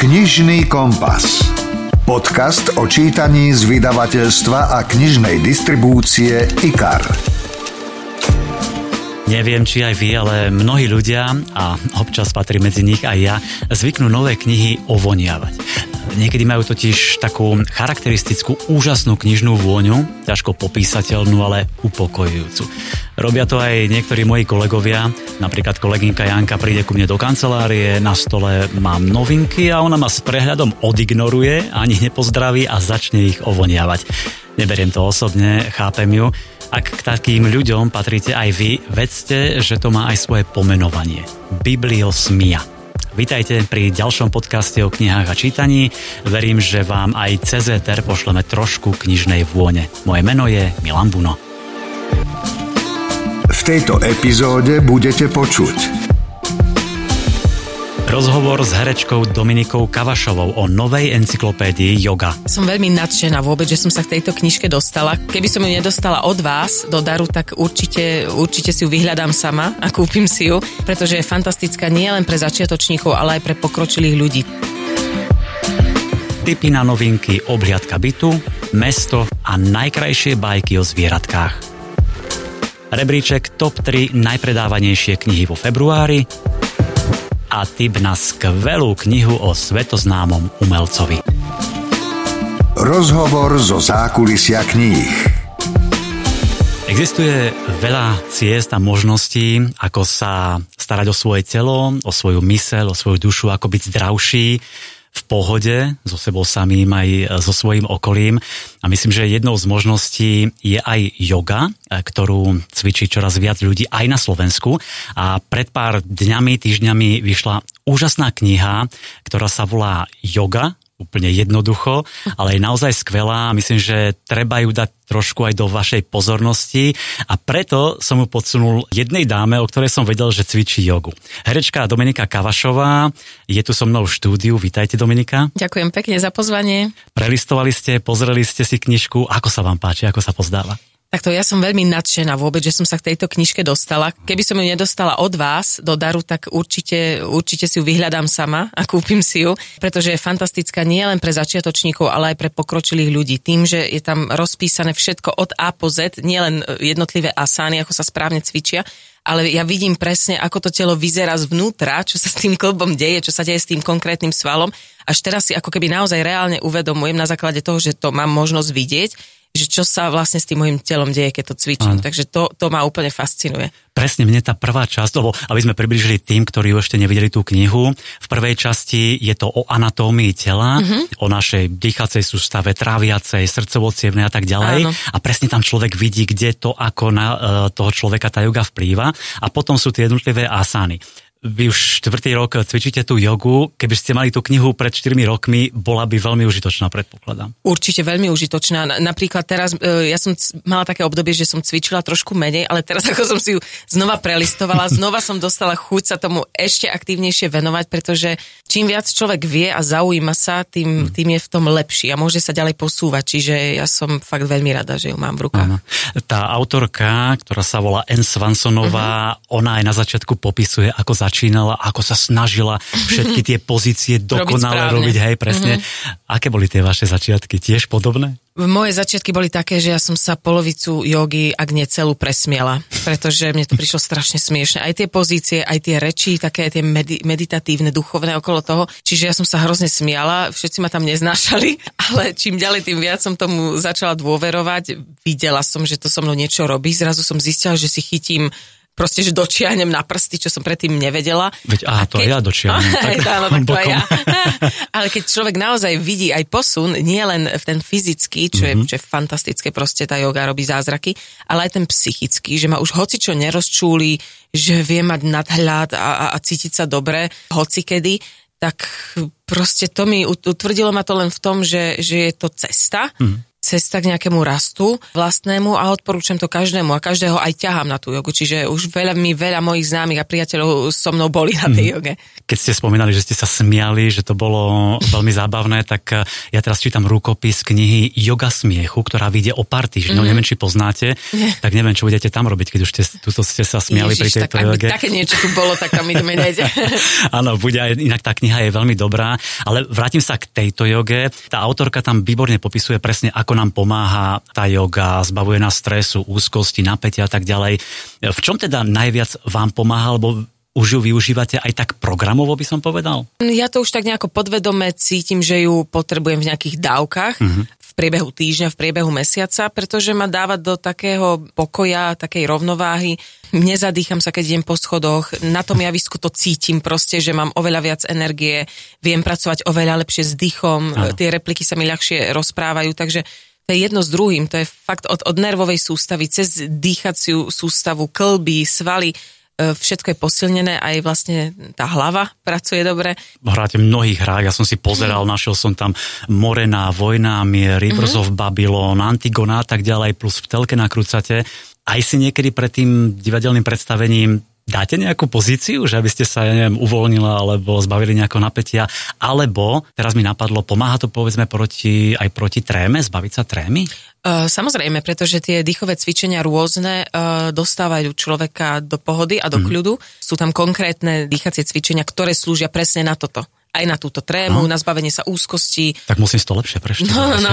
Knižný kompas. Podcast o čítaní z vydavateľstva a knižnej distribúcie IKAR. Neviem, či aj vy, ale mnohí ľudia, a občas patrí medzi nich aj ja, zvyknú nové knihy ovoniavať. Niekedy majú totiž takú charakteristickú, úžasnú knižnú vôňu, ťažko popísateľnú, ale upokojujúcu. Robia to aj niektorí moji kolegovia, napríklad kolegynka Janka príde ku mne do kancelárie, na stole mám novinky a ona ma s prehľadom odignoruje, ani nepozdraví a začne ich ovoniavať. Neberiem to osobne, chápem ju, ak k takým ľuďom patríte aj vy, vedzte, že to má aj svoje pomenovanie. Bibliosmia. Vítajte pri ďalšom podcaste o knihách a čítaní. Verím, že vám aj cez ETR pošleme trošku knižnej vône. Moje meno je Milan Buno. V tejto epizóde budete počuť Rozhovor s herečkou Dominikou Kavašovou o novej encyklopédii yoga. Som veľmi nadšená vôbec, že som sa k tejto knižke dostala. Keby som ju nedostala od vás do daru, tak určite, určite si ju vyhľadám sama a kúpim si ju, pretože je fantastická nie len pre začiatočníkov, ale aj pre pokročilých ľudí. Tipy na novinky obhliadka bytu, mesto a najkrajšie bajky o zvieratkách. Rebríček top 3 najpredávanejšie knihy vo februári, a tip na skvelú knihu o svetoznámom umelcovi. Rozhovor zo zákulisia kníh. Existuje veľa ciest a možností, ako sa starať o svoje telo, o svoju myseľ, o svoju dušu, ako byť zdravší, v pohode so sebou samým aj so svojím okolím. A myslím, že jednou z možností je aj yoga, ktorú cvičí čoraz viac ľudí aj na Slovensku. A pred pár dňami, týždňami vyšla úžasná kniha, ktorá sa volá Yoga, úplne jednoducho, ale je naozaj skvelá myslím, že treba ju dať trošku aj do vašej pozornosti a preto som mu podsunul jednej dáme, o ktorej som vedel, že cvičí jogu. Herečka Dominika Kavašová je tu so mnou v štúdiu. Vítajte Dominika. Ďakujem pekne za pozvanie. Prelistovali ste, pozreli ste si knižku. Ako sa vám páči, ako sa pozdáva? Takto ja som veľmi nadšená vôbec, že som sa k tejto knižke dostala. Keby som ju nedostala od vás do daru, tak určite, určite si ju vyhľadám sama a kúpim si ju, pretože je fantastická nie len pre začiatočníkov, ale aj pre pokročilých ľudí. Tým, že je tam rozpísané všetko od A po Z, nielen jednotlivé asány, ako sa správne cvičia, ale ja vidím presne, ako to telo vyzerá zvnútra, čo sa s tým klbom deje, čo sa deje s tým konkrétnym svalom. Až teraz si ako keby naozaj reálne uvedomujem na základe toho, že to mám možnosť vidieť, že čo sa vlastne s tým môjim telom deje, keď to cvičím. Ano. Takže to, to ma úplne fascinuje. Presne, mne tá prvá časť, lebo aby sme približili tým, ktorí ešte nevideli tú knihu, v prvej časti je to o anatómii tela, uh-huh. o našej dýchacej sústave, tráviacej, srdcovo a tak ďalej. Áno. A presne tam človek vidí, kde to, ako na uh, toho človeka tá yoga vplýva. A potom sú tie jednotlivé asány vy už štvrtý rok cvičíte tú jogu. Keby ste mali tú knihu pred 4 rokmi, bola by veľmi užitočná, predpokladám. Určite veľmi užitočná. Napríklad teraz, e, ja som mala také obdobie, že som cvičila trošku menej, ale teraz ako som si ju znova prelistovala, znova som dostala chuť sa tomu ešte aktívnejšie venovať, pretože čím viac človek vie a zaujíma sa, tým, hmm. tým je v tom lepší a môže sa ďalej posúvať. Čiže ja som fakt veľmi rada, že ju mám v rukách. Aha. Tá autorka, ktorá sa volá Anne Swansonová, uh-huh. ona aj na začiatku popisuje, ako za začínala, ako sa snažila všetky tie pozície dokonale robiť, robiť hej, presne. Mm-hmm. Aké boli tie vaše začiatky? Tiež podobné? Moje začiatky boli také, že ja som sa polovicu jogy, ak nie celú, presmiela, pretože mne to prišlo strašne smiešne. Aj tie pozície, aj tie reči, také tie medi- meditatívne, duchovné okolo toho. Čiže ja som sa hrozne smiala, všetci ma tam neznášali, ale čím ďalej, tým viac som tomu začala dôverovať. Videla som, že to so mnou niečo robí. Zrazu som zistila, že si chytím proste, že dočiahnem na prsty, čo som predtým nevedela. Veď, aha, to keď... ja dočiahnem. tak, áno, tak to ja. Ale keď človek naozaj vidí aj posun, nie len v ten fyzický, čo, mm-hmm. je, mhm. čo je fantastické, proste tá yoga robí zázraky, ale aj ten psychický, že ma už hoci čo nerozčúli, že vie mať nadhľad a, a, a cítiť sa dobre, hoci kedy, tak proste to mi utvrdilo ma to len v tom, že, že je to cesta, mm cesta k nejakému rastu vlastnému a odporúčam to každému a každého aj ťahám na tú jogu, čiže už veľa mi, veľa mojich známych a priateľov so mnou boli na tej mm. joge. Keď ste spomínali, že ste sa smiali, že to bolo veľmi zábavné, tak eh, ja teraz čítam rukopis knihy Yoga smiechu, ktorá vyjde o pár týždňov, mm. neviem, či poznáte, Nie. tak neviem, čo budete tam robiť, keď už ste, tuto ste sa smiali Ježiš, pri tejto tak, joge. také niečo tu bolo, tak tam ideme nejde. Áno, bude aj, inak tá kniha je veľmi dobrá, ale vrátim sa k tejto joge. Tá autorka tam výborne popisuje presne, ako nám pomáha tá joga, zbavuje nás stresu, úzkosti, napätia a tak ďalej. V čom teda najviac vám pomáha, alebo už ju využívate aj tak programovo, by som povedal? Ja to už tak nejako podvedome cítim, že ju potrebujem v nejakých dávkach. Uh-huh v priebehu týždňa, v priebehu mesiaca, pretože ma dáva do takého pokoja, takej rovnováhy. Nezadýcham sa, keď idem po schodoch. Na tom javisku to cítim proste, že mám oveľa viac energie, viem pracovať oveľa lepšie s dýchom, Aha. tie repliky sa mi ľahšie rozprávajú, takže jedno s druhým, to je fakt od, od nervovej sústavy cez dýchaciu sústavu, klby, svaly, e, všetko je posilnené, aj vlastne tá hlava pracuje dobre. Hráte mnohých hrách, ja som si pozeral, mm. našiel som tam Morená, Vojna, Mier, Rivers mm-hmm. of Babylon, Antigona a tak ďalej, plus v telke nakrúcate. Aj si niekedy pred tým divadelným predstavením dáte nejakú pozíciu, že aby ste sa, ja neviem, uvoľnila alebo zbavili nejakého napätia, alebo, teraz mi napadlo, pomáha to povedzme proti, aj proti tréme, zbaviť sa trémy? Uh, samozrejme, pretože tie dýchové cvičenia rôzne uh, dostávajú človeka do pohody a do mm. kľudu. Sú tam konkrétne dýchacie cvičenia, ktoré slúžia presne na toto aj na túto trému, no. na zbavenie sa úzkosti. Tak musím to lepšie preštudovať. No, no.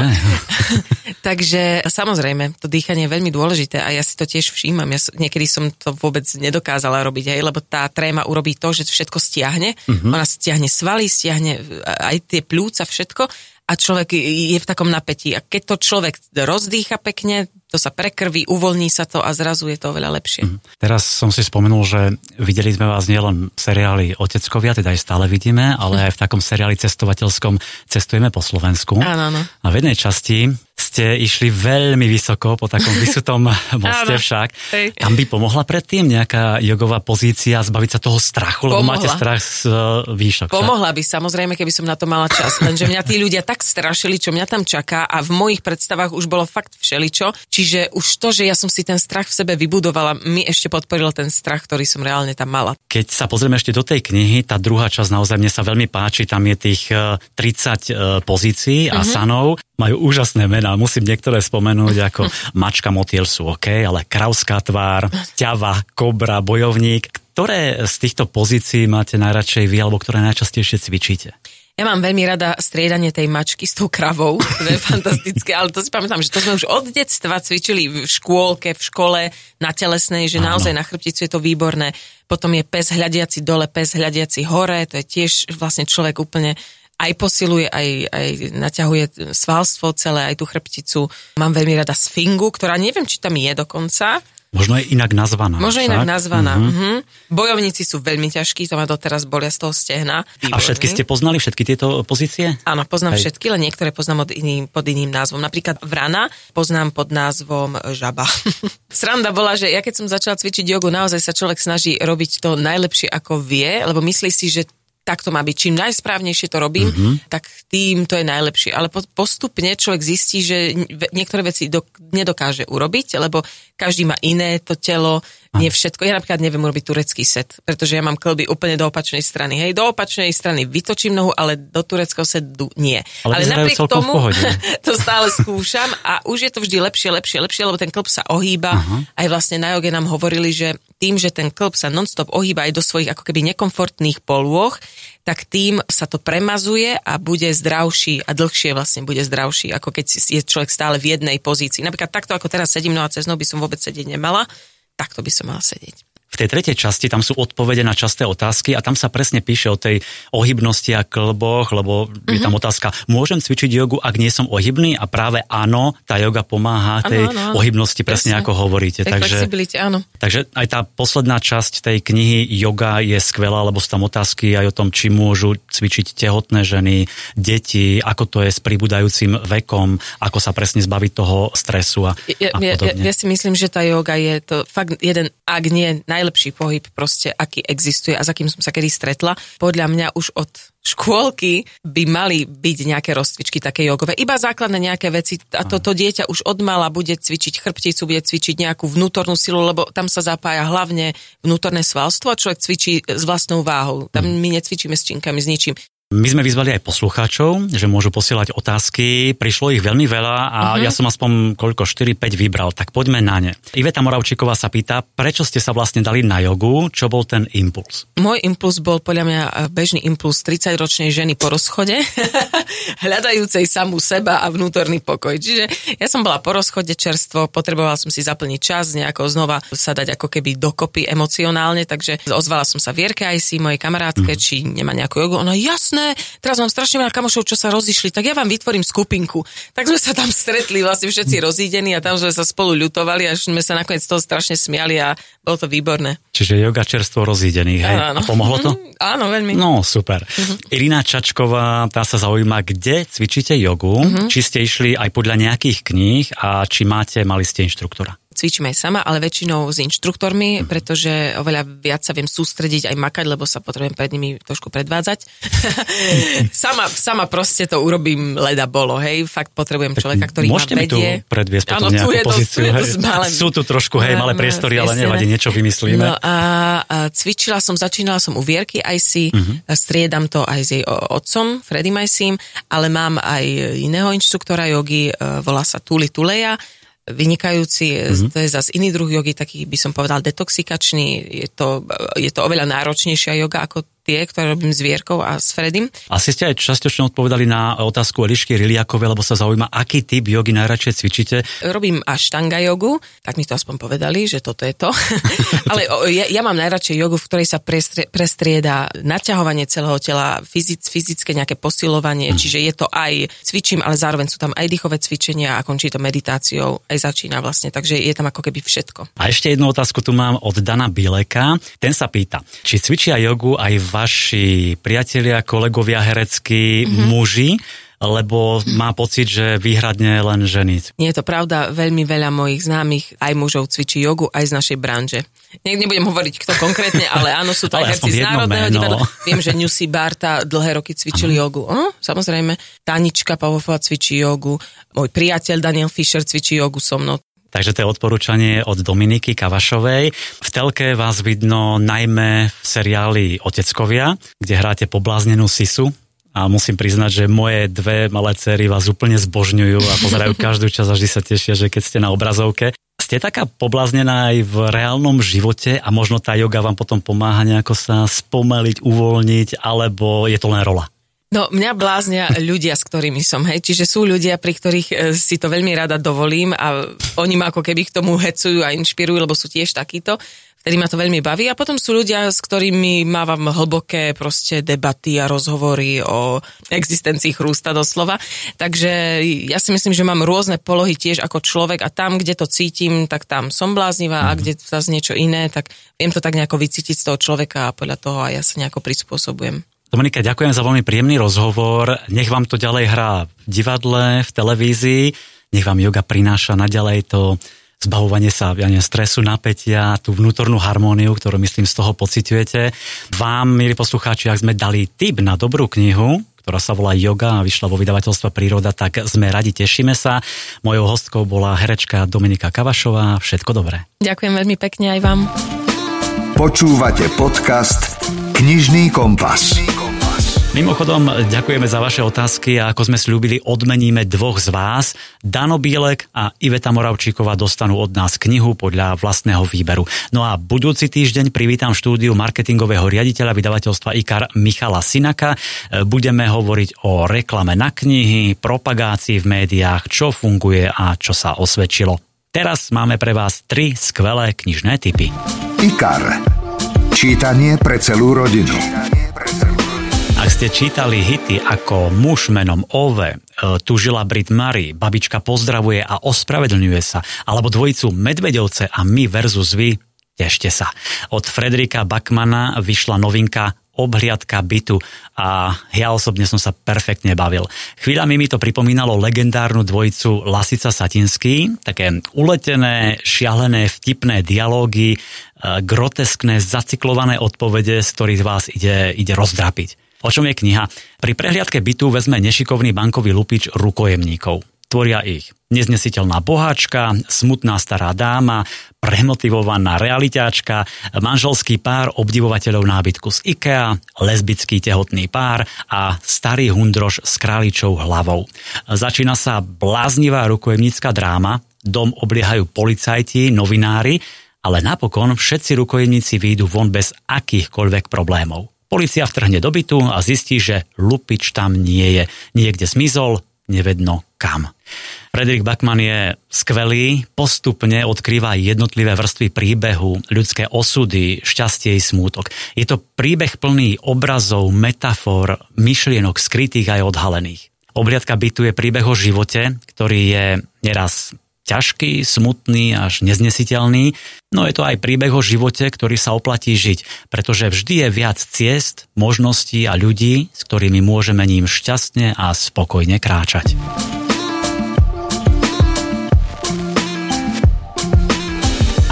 Takže samozrejme, to dýchanie je veľmi dôležité a ja si to tiež všímam. Ja niekedy som to vôbec nedokázala robiť, aj, lebo tá tréma urobí to, že všetko stiahne. Uh-huh. Ona stiahne svaly, stiahne aj tie plúca, všetko a človek je v takom napätí. A keď to človek rozdýcha pekne, to sa prekrví, uvoľní sa to a zrazu je to oveľa lepšie. Mm. Teraz som si spomenul, že videli sme vás nielen v seriáli Oteckovia, teda aj stále vidíme, ale aj v takom seriáli cestovateľskom Cestujeme po Slovensku. Áno, áno. A v jednej časti ste išli veľmi vysoko po takom vysutom moste však. Hej. Tam by pomohla predtým nejaká jogová pozícia zbaviť sa toho strachu, lebo máte strach z uh, výšok. Pomohla by samozrejme, keby som na to mala čas. Lenže mňa tí ľudia tak strašili, čo mňa tam čaká a v mojich predstavách už bolo fakt všeličo. Čiže už to, že ja som si ten strach v sebe vybudovala, mi ešte podporil ten strach, ktorý som reálne tam mala. Keď sa pozrieme ešte do tej knihy, tá druhá časť naozaj mne sa veľmi páči, tam je tých 30 uh, uh, pozícií a mm-hmm. sanov. Majú úžasné mená, musím niektoré spomenúť, ako mačka motiel sú OK, ale kravská tvár, ťava, kobra, bojovník. Ktoré z týchto pozícií máte najradšej vy, alebo ktoré najčastejšie cvičíte? Ja mám veľmi rada striedanie tej mačky s tou kravou, to je fantastické, ale to si pamätám, že to sme už od detstva cvičili v škôlke, v škole, na telesnej, že Áno. naozaj na chrbticu je to výborné. Potom je pes hľadiaci dole, pes hľadiaci hore, to je tiež vlastne človek úplne aj posiluje, aj, aj naťahuje svalstvo celé, aj tú chrbticu. Mám veľmi rada sfingu, ktorá neviem, či tam je dokonca. Možno je inak nazvaná. Možno však? inak nazvaná. Uh-huh. Uh-huh. Bojovníci sú veľmi ťažkí, to ma doteraz bolia z toho stehna. Výborný. A všetky ste poznali, všetky tieto pozície? Áno, poznám Hej. všetky, len niektoré poznám od iným, pod iným názvom. Napríklad vrana poznám pod názvom žaba. Sranda bola, že ja keď som začala cvičiť jogu, naozaj sa človek snaží robiť to najlepšie, ako vie, lebo myslí si, že tak to má byť. Čím najsprávnejšie to robím, mm-hmm. tak tým to je najlepšie. Ale postupne človek zistí, že niektoré veci do, nedokáže urobiť, lebo každý má iné to telo, nie všetko. Ja napríklad neviem urobiť turecký set, pretože ja mám klby úplne do opačnej strany. Hej, do opačnej strany vytočím nohu, ale do tureckého setu nie. Ale, ale napriek tomu to stále skúšam a už je to vždy lepšie, lepšie, lepšie, lebo ten klb sa ohýba. Uh-huh. Aj vlastne na joge nám hovorili, že tým, že ten klb sa nonstop ohýba aj do svojich ako keby nekomfortných polôch, tak tým sa to premazuje a bude zdravší a dlhšie vlastne bude zdravší, ako keď je človek stále v jednej pozícii. Napríklad takto, ako teraz sedím, no a cez by som vôbec sedieť nemala, takto by som mala sedieť. V tej tretej časti tam sú odpovede na časté otázky a tam sa presne píše o tej ohybnosti a klboch, lebo mm-hmm. je tam mhm. otázka, môžem cvičiť jogu, ak nie som ohybný? A práve áno, tá joga pomáha tej ano, ano, ohybnosti, presne, presne ako hovoríte. Tej takže, áno. takže aj tá posledná časť tej knihy Yoga je skvelá, lebo sú tam otázky aj o tom, či môžu cvičiť tehotné ženy, deti, ako to je s pribúdajúcim vekom, ako sa presne zbaviť toho stresu a, ja, a ja, ja, ja si myslím, že tá yoga je to fakt jeden, ak nie naj najlepší pohyb proste, aký existuje a s akým som sa kedy stretla. Podľa mňa už od škôlky by mali byť nejaké rozcvičky také jogové. Iba základné nejaké veci a toto dieťa už od mala bude cvičiť chrbticu, bude cvičiť nejakú vnútornú silu, lebo tam sa zapája hlavne vnútorné svalstvo a človek cvičí s vlastnou váhou. Tam my necvičíme s činkami, s ničím. My sme vyzvali aj poslucháčov, že môžu posielať otázky. Prišlo ich veľmi veľa a uh-huh. ja som aspoň koľko 4-5 vybral, tak poďme na ne. Iveta Moravčíková sa pýta, prečo ste sa vlastne dali na jogu, čo bol ten impuls? Môj impuls bol podľa mňa bežný impuls 30-ročnej ženy po rozchode, hľadajúcej samú seba a vnútorný pokoj. Čiže ja som bola po rozchode čerstvo, potrebovala som si zaplniť čas, nejako znova sa dať ako keby dokopy emocionálne, takže ozvala som sa Vierke aj si, mojej kamarátke, uh-huh. či nemá nejakú jogu. Ona jasne jasné, teraz mám strašne veľa kamošov, čo sa rozišli, tak ja vám vytvorím skupinku. Tak sme sa tam stretli vlastne všetci rozídení a tam sme sa spolu ľutovali a sme sa nakoniec toho strašne smiali a bolo to výborné. Čiže yoga čerstvo rozídených, hej? Áno. A pomohlo to? Mm, áno, veľmi. No, super. Uh-huh. Irina Čačková, tá sa zaujíma, kde cvičíte jogu, uh-huh. či ste išli aj podľa nejakých kníh a či máte, mali ste inštruktora cvičím aj sama, ale väčšinou s inštruktormi, pretože oveľa viac sa viem sústrediť aj makať, lebo sa potrebujem pred nimi trošku predvádzať. sama, sama proste to urobím leda bolo, hej, fakt potrebujem človeka, ktorý ma vedie. Tu predviesť potom nejakú tu pozíciu, hej. Sú tu trošku, hej, malé priestory, ale nevadí, niečo vymyslíme. No a, a cvičila som, začínala som u Vierky IC, mm-hmm. striedam to aj s jej otcom, Freddy Majsim, ale mám aj iného inštruktora jogy, e, volá sa Tuli Tuleja, vynikajúci, mm-hmm. to je zase iný druh jogy, taký by som povedal detoxikačný, je to, je to oveľa náročnejšia joga ako tie, ktoré robím s Vierkou a s Fredim. Asi ste aj častočne odpovedali na otázku Elišky Riliakovej, lebo sa zaujíma, aký typ jogy najradšej cvičíte. Robím aštanga jogu, tak mi to aspoň povedali, že toto je to. Ale ja, ja mám najradšej jogu, v ktorej sa prestrie, prestrieda naťahovanie celého tela, fyzic, fyzické nejaké posilovanie, mm. čiže je to aj cvičím, ale zároveň sú tam aj dýchové cvičenia a končí to meditáciou, aj začína vlastne, takže je tam ako keby všetko. A ešte jednu otázku tu mám od Dana Bileka. Ten sa pýta, či cvičia jogu aj v vaši priatelia, kolegovia hereckí, mm-hmm. muži, lebo má pocit, že výhradne len ženy. Nie je to pravda, veľmi veľa mojich známych aj mužov cvičí jogu aj z našej branže. Nie, nebudem hovoriť kto konkrétne, ale áno, sú to aj herci z Národného divadla. Viem, že Newsy Barta dlhé roky cvičili jogu. O, samozrejme, Tanička Pavofova cvičí jogu, môj priateľ Daniel Fischer cvičí jogu so mnou. Takže to je odporúčanie od Dominiky Kavašovej. V telke vás vidno najmä v seriáli Oteckovia, kde hráte pobláznenú Sisu, a musím priznať, že moje dve malé cery vás úplne zbožňujú a pozerajú každú časť a vždy sa tešia, že keď ste na obrazovke. Ste taká pobláznená aj v reálnom živote a možno tá joga vám potom pomáha nejako sa spomaliť, uvoľniť, alebo je to len rola? No, mňa bláznia ľudia, s ktorými som, hej. Čiže sú ľudia, pri ktorých e, si to veľmi rada dovolím a oni ma ako keby k tomu hecujú a inšpirujú, lebo sú tiež takíto. Vtedy ma to veľmi baví. A potom sú ľudia, s ktorými mávam hlboké proste debaty a rozhovory o existencii chrústa doslova. Takže ja si myslím, že mám rôzne polohy tiež ako človek a tam, kde to cítim, tak tam som bláznivá a mhm. kde zase niečo iné, tak viem to tak nejako vycítiť z toho človeka a podľa toho aj ja sa nejako prispôsobujem. Dominika, ďakujem za veľmi príjemný rozhovor. Nech vám to ďalej hrá v divadle, v televízii. Nech vám yoga prináša naďalej to zbavovanie sa ja neviem, stresu, napätia, tú vnútornú harmóniu, ktorú myslím z toho pociťujete. Vám, milí poslucháči, ak sme dali tip na dobrú knihu, ktorá sa volá Yoga a vyšla vo vydavateľstva Príroda, tak sme radi, tešíme sa. Mojou hostkou bola herečka Dominika Kavašová. Všetko dobré. Ďakujem veľmi pekne aj vám. Počúvate podcast Knižný kompas. Mimochodom, ďakujeme za vaše otázky a ako sme slúbili, odmeníme dvoch z vás. Dano Bielek a Iveta Moravčíková dostanú od nás knihu podľa vlastného výberu. No a budúci týždeň privítam štúdiu marketingového riaditeľa vydavateľstva IKAR Michala Sinaka. Budeme hovoriť o reklame na knihy, propagácii v médiách, čo funguje a čo sa osvedčilo. Teraz máme pre vás tri skvelé knižné typy. IKAR Čítanie pre celú rodinu. Ak ste čítali hity ako Muž menom Ove, e, Tužila Brit Mary, Babička pozdravuje a ospravedlňuje sa, alebo dvojicu Medvedovce a My versus Vy, tešte sa. Od Frederika Bakmana vyšla novinka obhliadka bytu a ja osobne som sa perfektne bavil. Chvíľami mi to pripomínalo legendárnu dvojicu Lasica Satinský, také uletené, šialené, vtipné dialógy, e, groteskné, zacyklované odpovede, z ktorých vás ide, ide rozdrapiť. O čom je kniha? Pri prehliadke bytu vezme nešikovný bankový lupič rukojemníkov. Tvoria ich neznesiteľná boháčka, smutná stará dáma, premotivovaná realitáčka, manželský pár obdivovateľov nábytku z IKEA, lesbický tehotný pár a starý hundroš s králičou hlavou. Začína sa bláznivá rukojemnícka dráma, dom obliehajú policajti, novinári, ale napokon všetci rukojemníci výjdu von bez akýchkoľvek problémov. Polícia vtrhne do bytu a zistí, že Lupič tam nie je. Niekde zmizol, nevedno kam. Fredrik Backman je skvelý, postupne odkrýva jednotlivé vrstvy príbehu, ľudské osudy, šťastie i smútok. Je to príbeh plný obrazov, metafor, myšlienok skrytých aj odhalených. Obliadka bytu je príbeh o živote, ktorý je neraz ťažký, smutný až neznesiteľný, no je to aj príbeh o živote, ktorý sa oplatí žiť, pretože vždy je viac ciest, možností a ľudí, s ktorými môžeme ním šťastne a spokojne kráčať.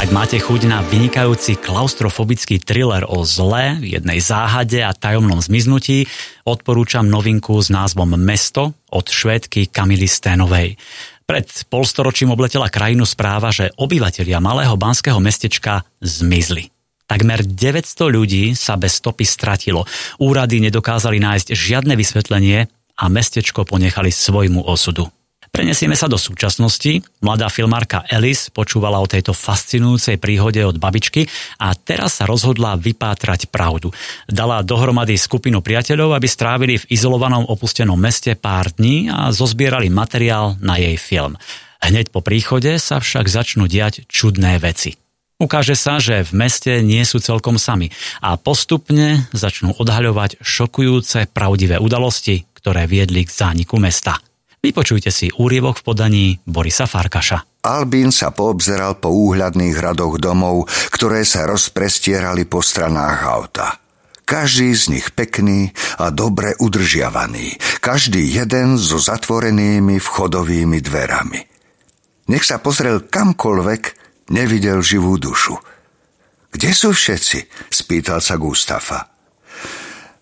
Ak máte chuť na vynikajúci klaustrofobický thriller o zle, jednej záhade a tajomnom zmiznutí, odporúčam novinku s názvom Mesto od švédky Kamily Sténovej. Pred polstoročím obletela krajinu správa, že obyvatelia malého banského mestečka zmizli. Takmer 900 ľudí sa bez stopy stratilo. Úrady nedokázali nájsť žiadne vysvetlenie a mestečko ponechali svojmu osudu. Prenesieme sa do súčasnosti. Mladá filmárka Alice počúvala o tejto fascinujúcej príhode od babičky a teraz sa rozhodla vypátrať pravdu. Dala dohromady skupinu priateľov, aby strávili v izolovanom opustenom meste pár dní a zozbierali materiál na jej film. Hneď po príchode sa však začnú diať čudné veci. Ukáže sa, že v meste nie sú celkom sami a postupne začnú odhaľovať šokujúce pravdivé udalosti, ktoré viedli k zániku mesta. Vypočujte si úrievok v podaní Borisa Farkaša. Albín sa poobzeral po úhľadných radoch domov, ktoré sa rozprestierali po stranách auta. Každý z nich pekný a dobre udržiavaný. Každý jeden so zatvorenými vchodovými dverami. Nech sa pozrel kamkoľvek, nevidel živú dušu. Kde sú všetci? spýtal sa Gustafa.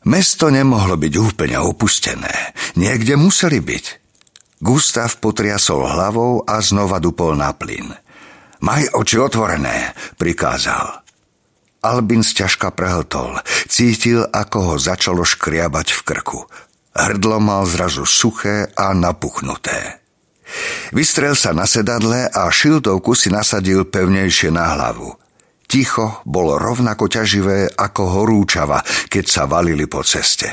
Mesto nemohlo byť úplne opustené. Niekde museli byť. Gustav potriasol hlavou a znova dupol na plyn. Maj oči otvorené, prikázal. Albin ťažka prehltol. Cítil, ako ho začalo škriabať v krku. Hrdlo mal zrazu suché a napuchnuté. Vystrel sa na sedadle a šiltovku si nasadil pevnejšie na hlavu. Ticho bolo rovnako ťaživé ako horúčava, keď sa valili po ceste.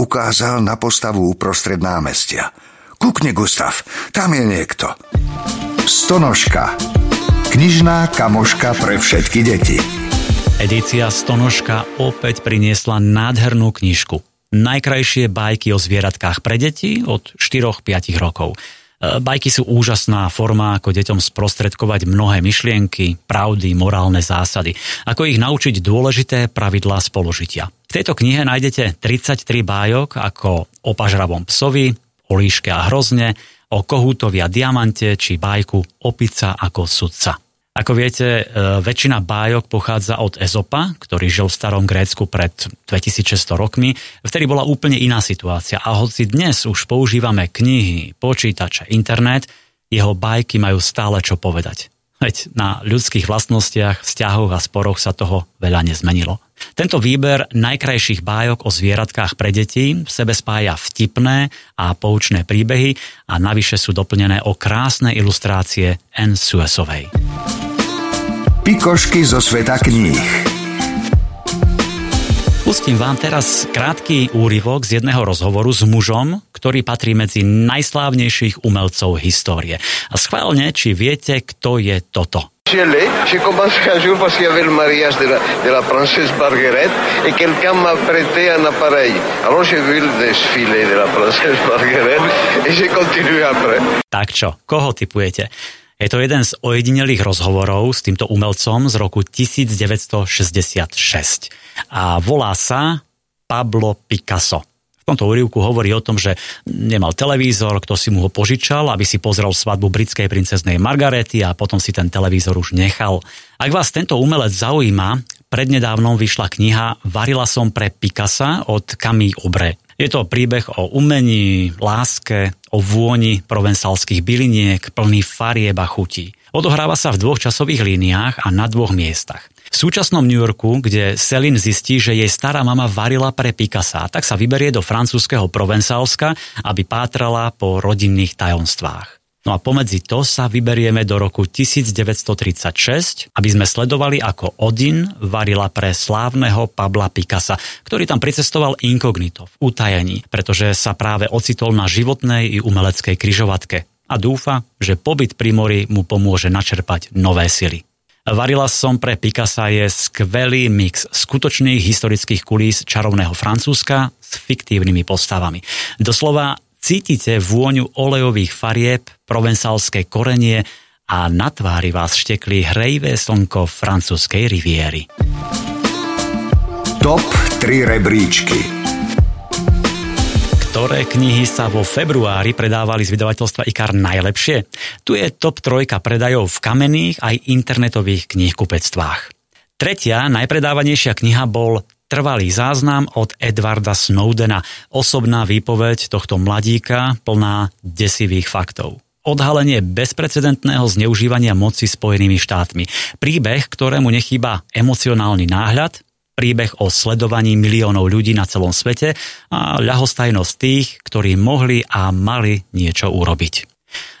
Ukázal na postavu uprostred námestia – Kukni, Gustav, tam je niekto. Stonožka. Knižná kamoška pre všetky deti. Edícia Stonožka opäť priniesla nádhernú knižku. Najkrajšie bajky o zvieratkách pre deti od 4-5 rokov. E, bajky sú úžasná forma, ako deťom sprostredkovať mnohé myšlienky, pravdy, morálne zásady, ako ich naučiť dôležité pravidlá spoložitia. V tejto knihe nájdete 33 bájok ako o pažravom psovi, o líške a hrozne, o kohútovi a diamante či bajku opica ako sudca. Ako viete, e, väčšina bájok pochádza od Ezopa, ktorý žil v starom Grécku pred 2600 rokmi. Vtedy bola úplne iná situácia a hoci dnes už používame knihy, počítače, internet, jeho bajky majú stále čo povedať. Veď na ľudských vlastnostiach, vzťahoch a sporoch sa toho veľa nezmenilo. Tento výber najkrajších bájok o zvieratkách pre deti v sebe spája vtipné a poučné príbehy a navyše sú doplnené o krásne ilustrácie N. Suesovej. Pikošky zo sveta kníh Pustím vám teraz krátky úryvok z jedného rozhovoru s mužom, ktorý patrí medzi najslávnejších umelcov histórie. A schválne, či viete, kto je toto. J'ai commencé un jour parce qu'il y avait le mariage de la, de la princesse Marguerite et quelqu'un m'a prêté un appareil. Alors j'ai vu le défilé de la princesse Marguerite et j'ai continué après. Tak čo, koho typujete? Je to jeden z ojedinelých rozhovorov s týmto umelcom z roku 1966 a volá sa Pablo Picasso. V tomto úrivku hovorí o tom, že nemal televízor, kto si mu ho požičal, aby si pozrel svadbu britskej princeznej Margarety a potom si ten televízor už nechal. Ak vás tento umelec zaujíma, prednedávnom vyšla kniha Varila som pre Picasa od Camille Obre. Je to príbeh o umení, láske, o vôni provensalských byliniek, plný farieb a chutí. Odohráva sa v dvoch časových líniách a na dvoch miestach. V súčasnom New Yorku, kde Celine zistí, že jej stará mama varila pre Picasa, tak sa vyberie do francúzského Provencálska, aby pátrala po rodinných tajomstvách. No a pomedzi to sa vyberieme do roku 1936, aby sme sledovali, ako Odin varila pre slávneho Pabla Picasa, ktorý tam pricestoval inkognito, v utajení, pretože sa práve ocitol na životnej i umeleckej kryžovatke a dúfa, že pobyt pri mori mu pomôže načerpať nové sily. Varila som pre Picasa je skvelý mix skutočných historických kulís čarovného Francúzska s fiktívnymi postavami. Doslova cítite vôňu olejových farieb, provensalské korenie a na tvári vás štekli hrejvé slnko francúzskej riviery. Top 3 rebríčky ktoré knihy sa vo februári predávali z vydavateľstva IKAR najlepšie? Tu je top trojka predajov v kamenných aj internetových knihkupectvách. Tretia najpredávanejšia kniha bol Trvalý záznam od Edwarda Snowdena, osobná výpoveď tohto mladíka plná desivých faktov odhalenie bezprecedentného zneužívania moci Spojenými štátmi. Príbeh, ktorému nechýba emocionálny náhľad, príbeh o sledovaní miliónov ľudí na celom svete a ľahostajnosť tých, ktorí mohli a mali niečo urobiť.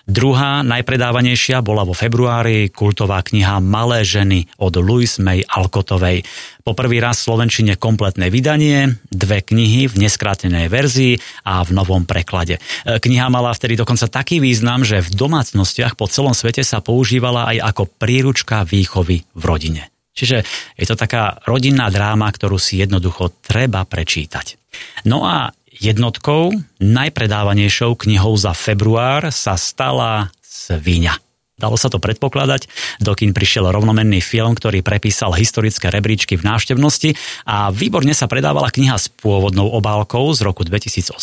Druhá najpredávanejšia bola vo februári kultová kniha Malé ženy od Louis May Alcotovej. Po prvý raz v Slovenčine kompletné vydanie, dve knihy v neskrátenej verzii a v novom preklade. Kniha mala vtedy dokonca taký význam, že v domácnostiach po celom svete sa používala aj ako príručka výchovy v rodine. Čiže je to taká rodinná dráma, ktorú si jednoducho treba prečítať. No a jednotkou, najpredávanejšou knihou za február sa stala Svíňa. Dalo sa to predpokladať, dokým prišiel rovnomenný film, ktorý prepísal historické rebríčky v návštevnosti a výborne sa predávala kniha s pôvodnou obálkou z roku 2018,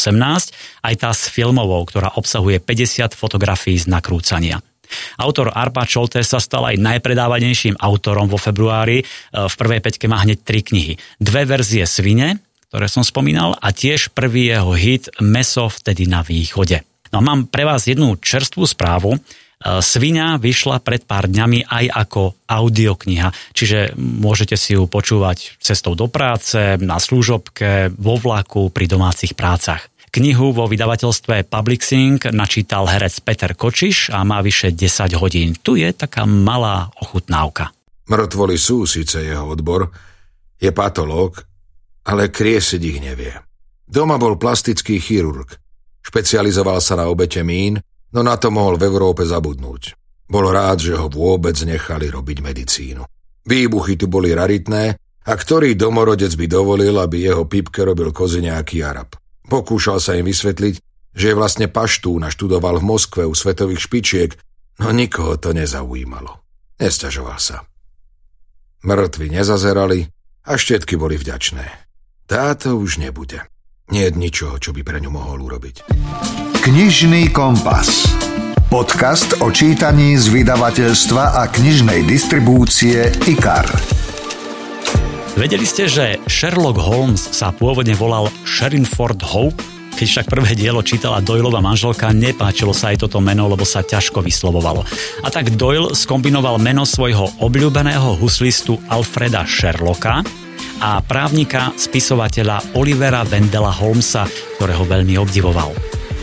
aj tá s filmovou, ktorá obsahuje 50 fotografií z nakrúcania. Autor Arpa Čolte sa stal aj najpredávanejším autorom vo februári. E, v prvej peťke má hneď tri knihy. Dve verzie Svine, ktoré som spomínal, a tiež prvý jeho hit Meso vtedy na východe. No mám pre vás jednu čerstvú správu. E, Svinia vyšla pred pár dňami aj ako audiokniha, čiže môžete si ju počúvať cestou do práce, na služobke, vo vlaku, pri domácich prácach. Knihu vo vydavateľstve Publixing načítal herec Peter Kočiš a má vyše 10 hodín. Tu je taká malá ochutnávka. Mŕtvoli sú síce jeho odbor, je patológ, ale kriesiť ich nevie. Doma bol plastický chirurg. Špecializoval sa na obete mín, no na to mohol v Európe zabudnúť. Bol rád, že ho vôbec nechali robiť medicínu. Výbuchy tu boli raritné a ktorý domorodec by dovolil, aby jeho pipke robil nejaký Arab. Pokúšal sa im vysvetliť, že je vlastne paštú naštudoval v Moskve u svetových špičiek, no nikoho to nezaujímalo. Nestažoval sa. Mŕtvi nezazerali a štetky boli vďačné. Táto už nebude. Nie je ničoho, čo by pre ňu mohol urobiť. Knižný kompas. Podcast o čítaní z vydavateľstva a knižnej distribúcie IKAR. Vedeli ste, že Sherlock Holmes sa pôvodne volal Sherinford Hope? Keď však prvé dielo čítala Doylova manželka, nepáčilo sa aj toto meno, lebo sa ťažko vyslovovalo. A tak Doyle skombinoval meno svojho obľúbeného huslistu Alfreda Sherlocka a právnika, spisovateľa Olivera Vendela Holmesa, ktorého veľmi obdivoval.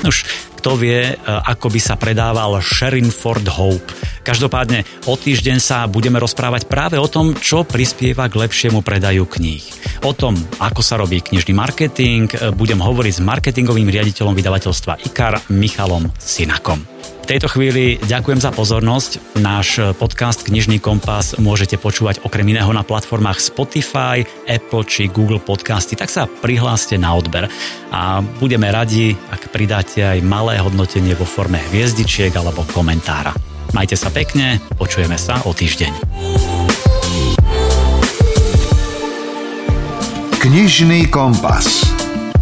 Už kto vie, e, ako by sa predával Sherinford Hope. Každopádne o týždeň sa budeme rozprávať práve o tom, čo prispieva k lepšiemu predaju kníh. O tom, ako sa robí knižný marketing, budem hovoriť s marketingovým riaditeľom vydavateľstva IKAR Michalom Sinakom. V tejto chvíli ďakujem za pozornosť. Náš podcast Knižný kompas môžete počúvať okrem iného na platformách Spotify, Apple či Google Podcasty, tak sa prihláste na odber. A budeme radi, ak pridáte aj malé hodnotenie vo forme hviezdičiek alebo komentára. Majte sa pekne, počujeme sa o týždeň. Knižný kompas.